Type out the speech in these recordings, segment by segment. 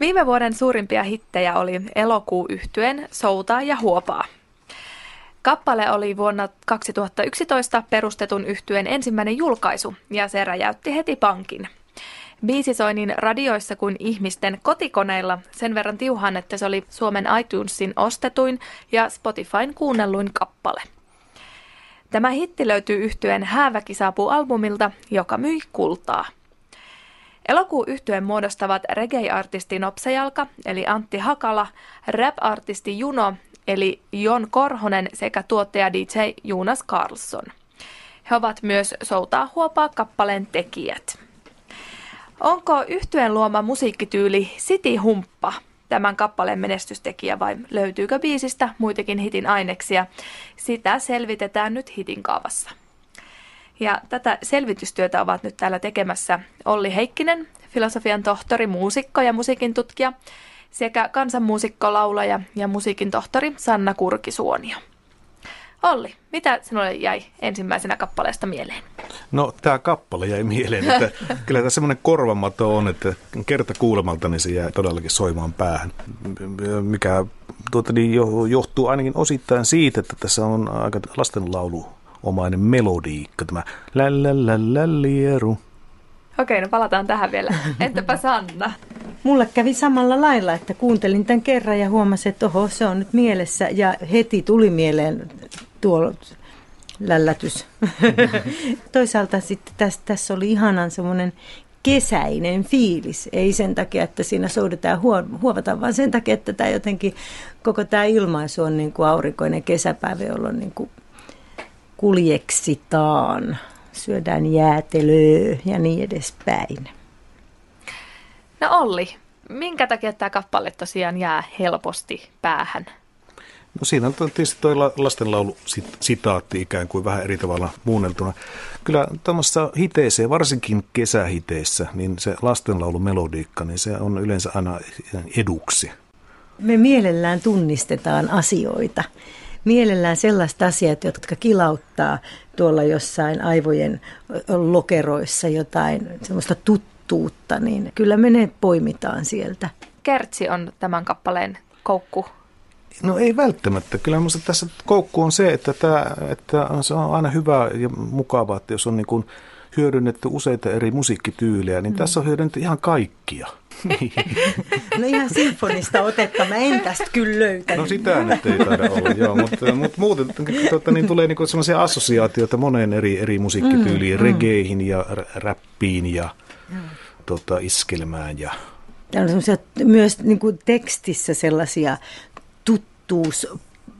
Viime vuoden suurimpia hittejä oli elokuu yhtyen Soutaa ja Huopaa. Kappale oli vuonna 2011 perustetun yhtyen ensimmäinen julkaisu ja se räjäytti heti pankin. Biisi soi niin radioissa kuin ihmisten kotikoneilla sen verran tiuhan, että se oli Suomen iTunesin ostetuin ja Spotifyn kuunnelluin kappale. Tämä hitti löytyy yhtyen Hääväki saapuu albumilta, joka myi kultaa. Elokuu yhtyeen muodostavat reggae-artisti Nopsejalka eli Antti Hakala, rap-artisti Juno eli Jon Korhonen sekä tuottaja DJ Jonas Carlson. He ovat myös Soutaa huopaa kappaleen tekijät. Onko yhtyeen luoma musiikkityyli City Humppa tämän kappaleen menestystekijä vai löytyykö biisistä muitakin hitin aineksia? Sitä selvitetään nyt hitin kaavassa. Ja tätä selvitystyötä ovat nyt täällä tekemässä Olli Heikkinen, filosofian tohtori, muusikko ja musiikin tutkija, sekä kansanmuusikko, laulaja ja musiikin tohtori Sanna Kurkisuonio. Olli, mitä sinulle jäi ensimmäisenä kappaleesta mieleen? No tämä kappale jäi mieleen, että kyllä tämä semmoinen korvamato on, että kerta kuulemalta niin se jää todellakin soimaan päähän, mikä tuota, niin johtuu ainakin osittain siitä, että tässä on aika lastenlaulu omainen melodiikka, tämä lällällällällieru. Okei, no palataan tähän vielä. Entäpä Sanna? Mulle kävi samalla lailla, että kuuntelin tämän kerran ja huomasin, että oho, se on nyt mielessä. Ja heti tuli mieleen tuo lällätys. Toisaalta sitten tässä, tässä oli ihanan semmoinen kesäinen fiilis. Ei sen takia, että siinä soudetaan huovata, vaan sen takia, että tämä jotenkin, koko tämä ilmaisu on niin kuin aurinkoinen kesäpäivä, jolloin niin kuin kuljeksitaan, syödään jäätelöä ja niin edespäin. No Olli, minkä takia tämä kappale tosiaan jää helposti päähän? No siinä on tietysti tuo lastenlaulu sitaatti ikään kuin vähän eri tavalla muunneltuna. Kyllä tämmöisessä hiteessä, varsinkin kesähiteissä, niin se lastenlaulu melodiikka, niin se on yleensä aina eduksi. Me mielellään tunnistetaan asioita. Mielellään sellaiset asiat, jotka kilauttaa tuolla jossain aivojen lokeroissa jotain semmoista tuttuutta, niin kyllä me ne poimitaan sieltä. Kertsi on tämän kappaleen koukku No ei välttämättä. Kyllä minusta tässä koukku on se, että, tämä, että se on aina hyvä ja mukavaa, että jos on niin kuin hyödynnetty useita eri musiikkityyliä, niin mm. tässä on hyödynnetty ihan kaikkia. No ihan sinfonista otetta mä en tästä kyllä löytänyt. No sitä nyt ei taida olla, joo, mutta, mutta muuten tuota, niin tulee niin sellaisia assosiaatioita moneen eri, eri musiikkityyliin, mm, regeihin mm. ja räppiin ja mm. tota, iskelmään ja Täällä on myös niin kuin tekstissä sellaisia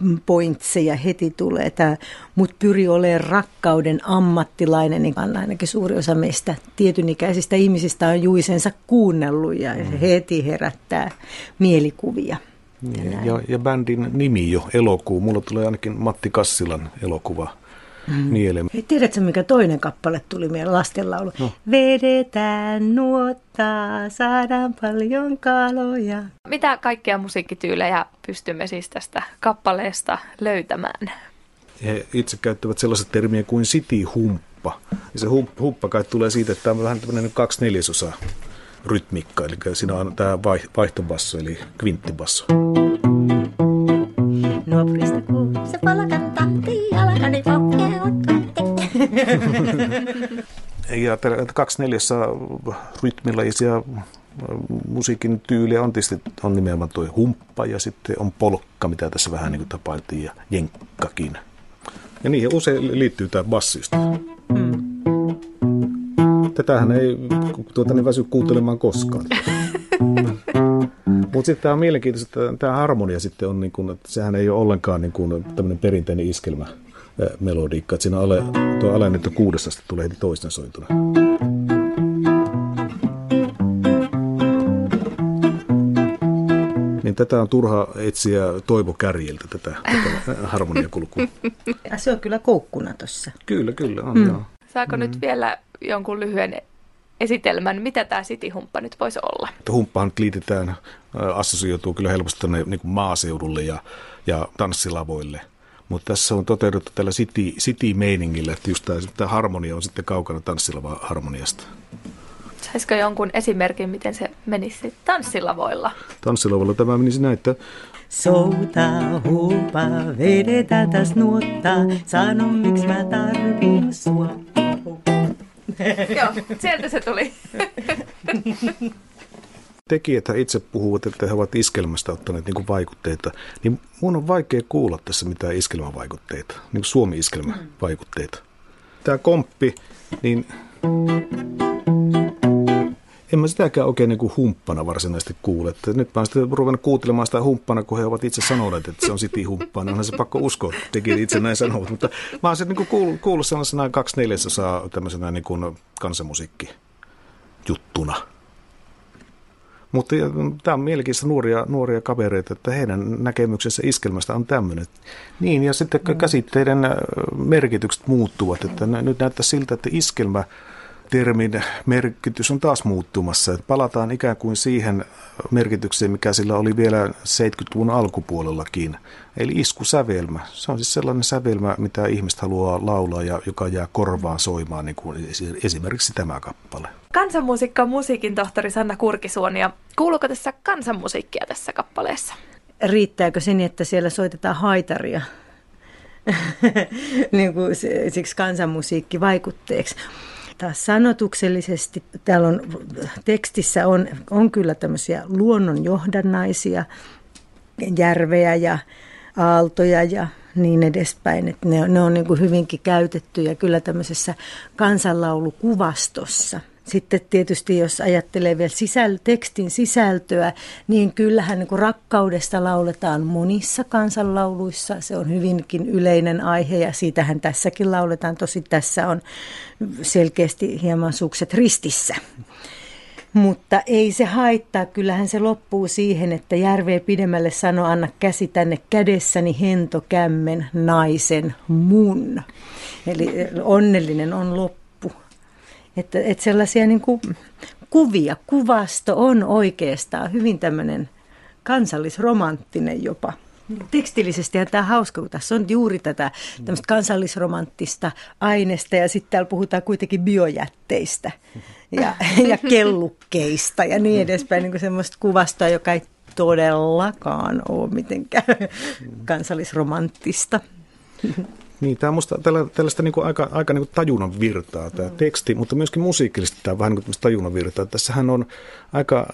tuttuuspointseja heti tulee. Tämä mut pyri olemaan rakkauden ammattilainen, niin ainakin suuri osa meistä tietyn ikäisistä ihmisistä on juisensa kuunnellut ja mm. heti herättää mielikuvia. Niin, ja, ja bändin nimi jo, elokuu. Mulla tulee ainakin Matti Kassilan elokuva mm. mieleen. Tiedätkö, mikä toinen kappale tuli meidän lastenlaulu? No. Vedetään nuottaa, saadaan paljon kaloja. Mitä kaikkia musiikkityylejä pystymme siis tästä kappaleesta löytämään? He itse käyttävät sellaiset termiä kuin city-humppa. Ja se humppa kai tulee siitä, että tämä on vähän tämmöinen kaksi neljäsosaa rytmikka, eli siinä on tämä vaihtobasso, eli kvinttibasso. Nuoprista se palkanta, alkani ja kaksi neljässä rytmilaisia musiikin tyyliä on tietysti on nimenomaan tuo humppa ja sitten on polkka, mitä tässä vähän niin kuin tapailtiin, ja jenkkakin. Ja niihin usein liittyy tämä bassista. Mm. Tätähän ei tuota, niin väsy kuuntelemaan koskaan. Mutta sitten tämä on mielenkiintoista, että tämä harmonia sitten on, niin kuin, että sehän ei ole ollenkaan niin kuin tämmöinen perinteinen iskelmä melodiikka, että siinä ale, tuo alennettu kuudesta tulee heti toisten sointuna. Niin tätä on turha etsiä Toivo Kärjeltä, tätä, tätä harmoniakulkua. Se on kyllä koukkuna tuossa. Kyllä, kyllä on, mm. joo. Saako mm. nyt vielä jonkun lyhyen esitelmän, mitä tämä City-humppa nyt voisi olla? Humppahan liitetään, assosioituu kyllä helposti tänne niin kuin maaseudulle ja, ja tanssilavoille. Mutta tässä on toteutettu tällä city, city-meiningillä, että just tämä, tämä harmonia on sitten kaukana tanssilava harmoniasta. Saisiko jonkun esimerkin, miten se menisi tanssilavoilla? Tanssilavoilla tämä menisi näin, että Souta, huupa, vedetään täs nuotta, sano miksi mä tarvin sua. Joo, sieltä se tuli. tekijät itse puhuvat, että he ovat iskelmästä ottaneet niin vaikutteita, niin mun on vaikea kuulla tässä mitään iskelmävaikutteita, niin kuin Suomi-iskelmävaikutteita. Tämä komppi, niin en mä sitäkään oikein niin kuin humppana varsinaisesti kuule. Että nyt mä oon sitten ruvennut kuuntelemaan sitä humppana, kun he ovat itse sanoneet, että se on siti humppana. Niin onhan se pakko uskoa, tekijät itse näin sanovat. Mutta mä oon sitten niin kuullut, kuullut sellaisena kaksi neljäsosaa tämmöisenä niin kuin kansanmusiikki juttuna. Mutta tämä on mielenkiintoista nuoria, nuoria kavereita, että heidän näkemyksensä iskelmästä on tämmöinen. Niin, ja sitten käsitteiden merkitykset muuttuvat. Että nyt näyttää siltä, että iskelmä termin merkitys on taas muuttumassa. Että palataan ikään kuin siihen merkitykseen, mikä sillä oli vielä 70-luvun alkupuolellakin. Eli iskusävelmä. Se on siis sellainen sävelmä, mitä ihmiset haluaa laulaa ja joka jää korvaan soimaan, niin kuin esimerkiksi tämä kappale. Kansanmusiikka musiikin tohtori Sanna Kurkisuoni. Kuuluuko tässä kansanmusiikkia tässä kappaleessa? Riittääkö se niin, että siellä soitetaan haitaria? niin kuin siksi kansanmusiikki vaikutteeksi taas sanotuksellisesti täällä on, tekstissä on, on kyllä tämmöisiä luonnon johdannaisia, järveä ja aaltoja ja niin edespäin. Että ne, ne on niin kuin hyvinkin käytettyjä kyllä tämmöisessä kansanlaulukuvastossa. Sitten tietysti jos ajattelee vielä sisäl- tekstin sisältöä, niin kyllähän niin kuin rakkaudesta lauletaan monissa kansanlauluissa. Se on hyvinkin yleinen aihe ja siitähän tässäkin lauletaan. Tosi tässä on selkeästi hieman sukset ristissä. Mutta ei se haittaa, kyllähän se loppuu siihen, että järveä pidemmälle sano, anna käsi tänne kädessäni hentokämmen naisen mun. Eli onnellinen on loppu että, että sellaisia niin kuin kuvia, kuvasto on oikeastaan hyvin tämmöinen kansallisromanttinen jopa. Tekstillisesti ja tämä hauska, kun tässä on juuri tätä tämmöistä kansallisromanttista aineesta ja sitten täällä puhutaan kuitenkin biojätteistä ja, ja kellukkeista ja niin edespäin, niin kuin semmoista kuvastoa, joka ei todellakaan ole mitenkään kansallisromanttista. Niin, tämä on musta tällä, tällaista niin kuin aika, aika niin kuin tajunnan virtaa tämä mm. teksti, mutta myöskin musiikillisesti tämä on vähän niin kuin tajunnan virtaa. Tässähän on aika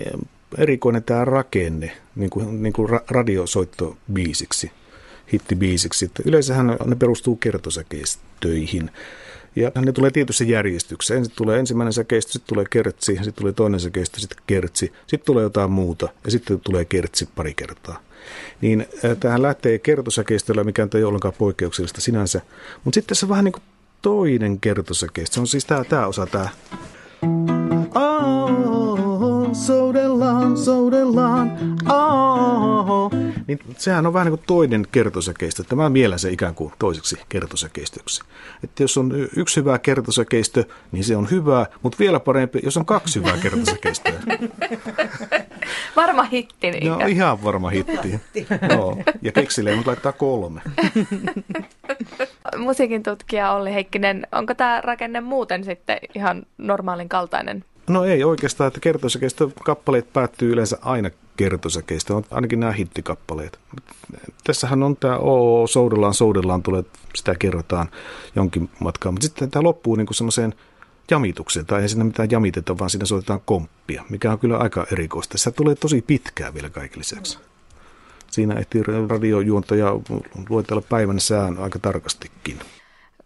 eh, erikoinen tämä rakenne niin kuin, niin kuin radiosoittobiisiksi, hittibiisiksi. Että yleensähän ne perustuu kertosäkeistöihin. Ja ne tulee tietyssä järjestyksessä. Ensin tulee ensimmäinen säkeistö, sitten tulee kertsi, sitten tulee toinen säkeistö, sitten kertsi, sitten tulee jotain muuta ja sitten tulee kertsi pari kertaa niin tähän lähtee kertosäkeistöllä, mikä ei ole ollenkaan poikkeuksellista sinänsä. Mutta sitten se on vähän niin kuin toinen kertosäkeistö. Se on siis tämä, tämä osa, tämä. Oh, soudellaan, soudellaan, oh. Niin sehän on vähän niin kuin toinen kertosäkeistö. Tämä mielen se ikään kuin toiseksi kertosäkeistöksi. Että jos on yksi hyvä kertosäkeistö, niin se on hyvä, mutta vielä parempi, jos on kaksi hyvää kertosäkeistöä. Varma hitti. Niin Joo, ihan varma hitti. Joo. Ja keksilee, mutta laittaa kolme. Musiikin tutkija Olli Heikkinen, onko tämä rakenne muuten sitten ihan normaalin kaltainen? No ei oikeastaan, että kertosäkeistä kappaleet päättyy yleensä aina kertosäkeistä, on ainakin nämä hittikappaleet. Tässähän on tämä Oo, soudellaan, soudellaan, tulee, sitä kerrotaan jonkin matkaa, mutta sitten tämä loppuu niin kuin semmoiseen jamitukseen, tai ei siinä mitään jamiteta, vaan siinä soitetaan komppia, mikä on kyllä aika erikoista. Se tulee tosi pitkään vielä kaiken lisäksi. Siinä ehtii radiojuontaja luetella päivän sään aika tarkastikin.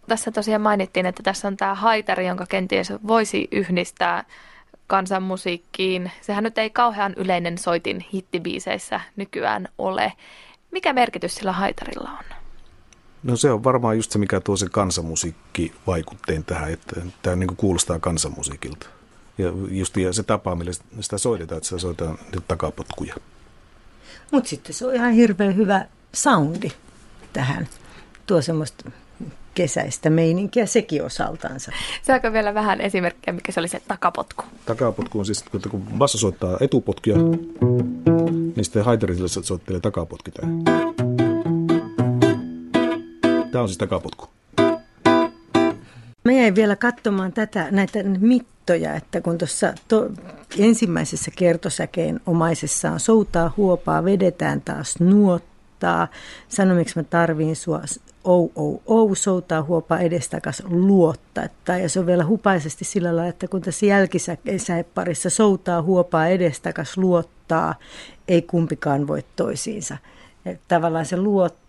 Tässä tosiaan mainittiin, että tässä on tämä haitari, jonka kenties voisi yhdistää kansanmusiikkiin. Sehän nyt ei kauhean yleinen soitin hittibiiseissä nykyään ole. Mikä merkitys sillä haitarilla on? No se on varmaan just se, mikä tuo se kansanmusiikki vaikutteen tähän, että tämä niin kuulostaa kansanmusiikilta. Ja just ja se tapa, millä sitä soitetaan, että sitä soitetaan takapotkuja. Mutta sitten se on ihan hirveän hyvä soundi tähän. Tuo semmoista kesäistä meininkiä sekin osaltansa. Saako vielä vähän esimerkkejä, mikä se oli se takapotku? Takapotku on siis, kun bassa soittaa etupotkia, niin sitten haitarisille soittelee takapotki. Tämä on siis takapotku. Mä jäin vielä katsomaan tätä, näitä mittoja, että kun tuossa to, ensimmäisessä kertosäkeen omaisessa on soutaa, huopaa, vedetään taas nuottaa. Sano, miksi mä tarviin sua, ou, ou, ou, soutaa, huopaa, edestakas, luottaa. Ja se on vielä hupaisesti sillä lailla, että kun tässä jälkisäeparissa soutaa, huopaa, edestakas, luottaa, ei kumpikaan voi toisiinsa. Että tavallaan se luottaa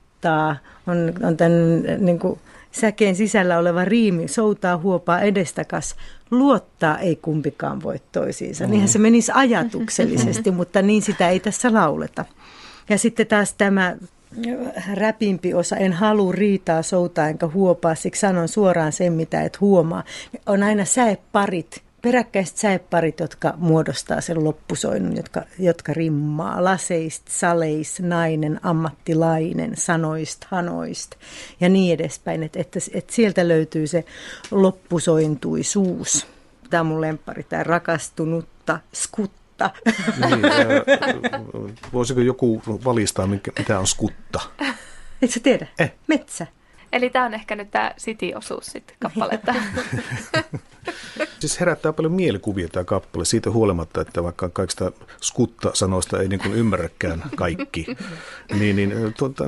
on, on tämän niin kuin, säkeen sisällä oleva riimi, soutaa, huopaa, edestakas, luottaa ei kumpikaan voi toisiinsa. Mm. Niinhän se menisi ajatuksellisesti, mutta niin sitä ei tässä lauleta. Ja sitten taas tämä räpimpi osa, en halua riitaa, soutaa enkä huopaa, siksi sanon suoraan sen, mitä et huomaa. On aina säeparit, peräkkäiset säeparit, jotka muodostaa sen loppusoinnun, jotka, jotka rimmaa. Laseist, saleis, nainen, ammattilainen, sanoist, hanoist ja niin edespäin. Että, että, että sieltä löytyy se loppusointuisuus. Tämä on mun lemppari, tämä rakastunutta, skutta. Niin, voisiko joku valistaa, mitä on skutta? Et sä tiedä? Eh. Metsä. Eli tämä on ehkä nyt tämä City-osuus sitten kappaletta. siis herättää paljon mielikuvia tämä kappale siitä huolimatta, että vaikka kaikista skutta-sanoista ei niin kuin ymmärräkään kaikki, niin, niin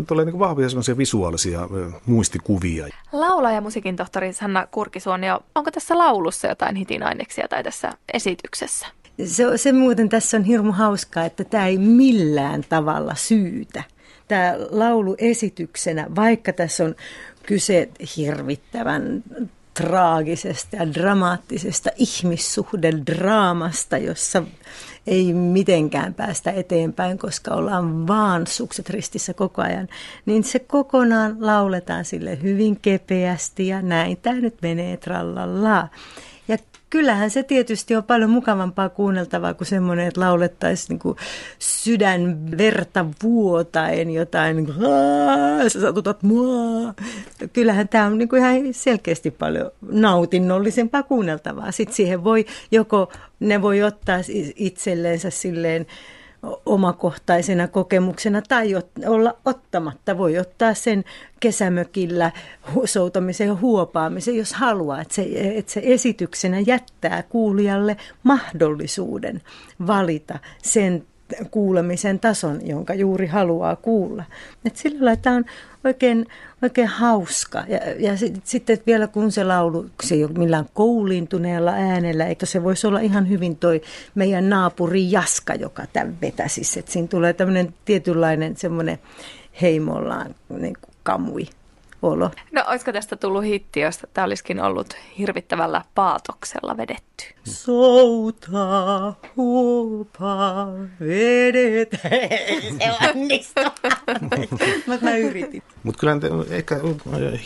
tulee niin vahvia sellaisia visuaalisia muistikuvia. Laulaja musiikin tohtori Sanna Kurkisuonio, onko tässä laulussa jotain hitin aineksia tai tässä esityksessä? Se, se muuten tässä on hirmu hauskaa, että tämä ei millään tavalla syytä tämä laulu esityksenä, vaikka tässä on kyse hirvittävän traagisesta ja dramaattisesta ihmissuhdedraamasta, jossa ei mitenkään päästä eteenpäin, koska ollaan vaan sukset ristissä koko ajan, niin se kokonaan lauletaan sille hyvin kepeästi ja näin tämä nyt menee trallallaa kyllähän se tietysti on paljon mukavampaa kuunneltavaa kuin semmoinen, että laulettaisiin niin kuin sydän verta vuotaen jotain, niin kuin, sä satutat mua. Kyllähän tämä on niin kuin ihan selkeästi paljon nautinnollisempaa kuunneltavaa. Sitten siihen voi joko, ne voi ottaa itselleensä silleen, omakohtaisena kokemuksena tai olla ottamatta. Voi ottaa sen kesämökillä soutamisen ja huopaamisen, jos haluaa. Että se, että se esityksenä jättää kuulijalle mahdollisuuden valita sen kuulemisen tason, jonka juuri haluaa kuulla. Et sillä lailla tämä on oikein, oikein hauska. Ja, ja sitten sit, vielä kun se laulu, se ei ole millään kouliintuneella äänellä, eikö se voisi olla ihan hyvin toi meidän naapuri Jaska, joka tämän vetäisi. Että siinä tulee tämmöinen tietynlainen semmoinen heimollaan niin kamui olo. No olisiko tästä tullut hitti, jos tämä olisikin ollut hirvittävällä paatoksella vedetty? Souta, huupa, vedet. Se onnistuu. Mutta mä yritin. Mutta kyllä ehkä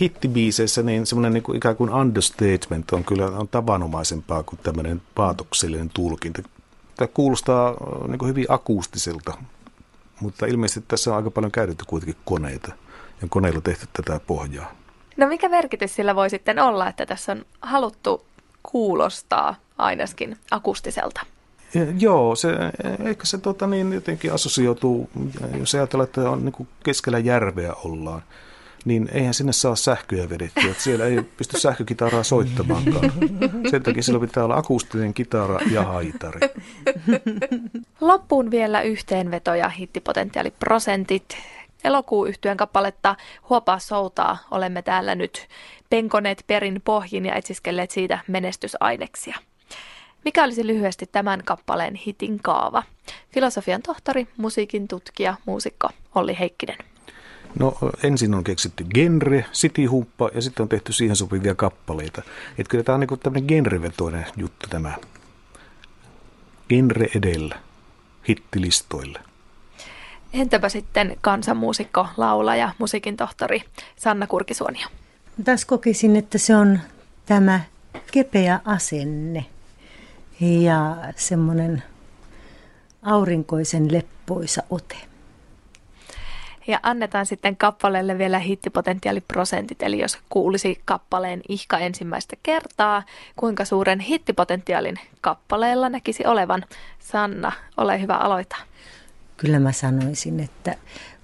hittibiiseissä niin semmoinen niinku ikään kuin understatement on kyllä on tavanomaisempaa kuin tämmöinen paatoksellinen tulkinta. Tämä kuulostaa niin hyvin akustiselta, mutta ilmeisesti tässä on aika paljon käytetty kuitenkin koneita ja koneilla tehty tätä pohjaa. No mikä merkitys sillä voi sitten olla, että tässä on haluttu kuulostaa ainakin akustiselta? Ja, joo, se, ehkä se tota, niin, jotenkin assosioituu, jos ajatellaan, että on, niin keskellä järveä ollaan, niin eihän sinne saa sähköjä vedettyä. Että siellä ei pysty sähkökitaraa soittamaankaan. Sen takia sillä pitää olla akustinen kitara ja haitari. Loppuun vielä yhteenveto ja hittipotentiaaliprosentit elokuu yhtyön kappaletta Huopaa soutaa olemme täällä nyt penkoneet perin pohjin ja etsiskelleet siitä menestysaineksia. Mikä olisi lyhyesti tämän kappaleen hitin kaava? Filosofian tohtori, musiikin tutkija, muusikko Olli Heikkinen. No ensin on keksitty genre, cityhuppa ja sitten on tehty siihen sopivia kappaleita. Että kyllä tämä on niin tämmöinen genrevetoinen juttu tämä. Genre edellä, hittilistoille. Entäpä sitten kansanmuusikko, laulaja, musiikin tohtori Sanna Kurkisuonio? Tässä kokisin, että se on tämä kepeä asenne ja semmoinen aurinkoisen leppoisa ote. Ja annetaan sitten kappaleelle vielä hittipotentiaaliprosentit, eli jos kuulisi kappaleen ihka ensimmäistä kertaa, kuinka suuren hittipotentiaalin kappaleella näkisi olevan? Sanna, ole hyvä aloita kyllä mä sanoisin, että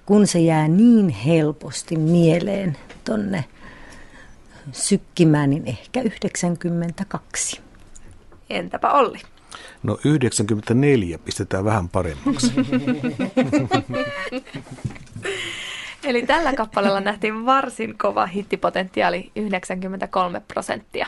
kun se jää niin helposti mieleen tonne sykkimään, niin ehkä 92. Entäpä Olli? No 94 pistetään vähän paremmaksi. Eli tällä kappaleella nähtiin varsin kova hittipotentiaali 93 prosenttia.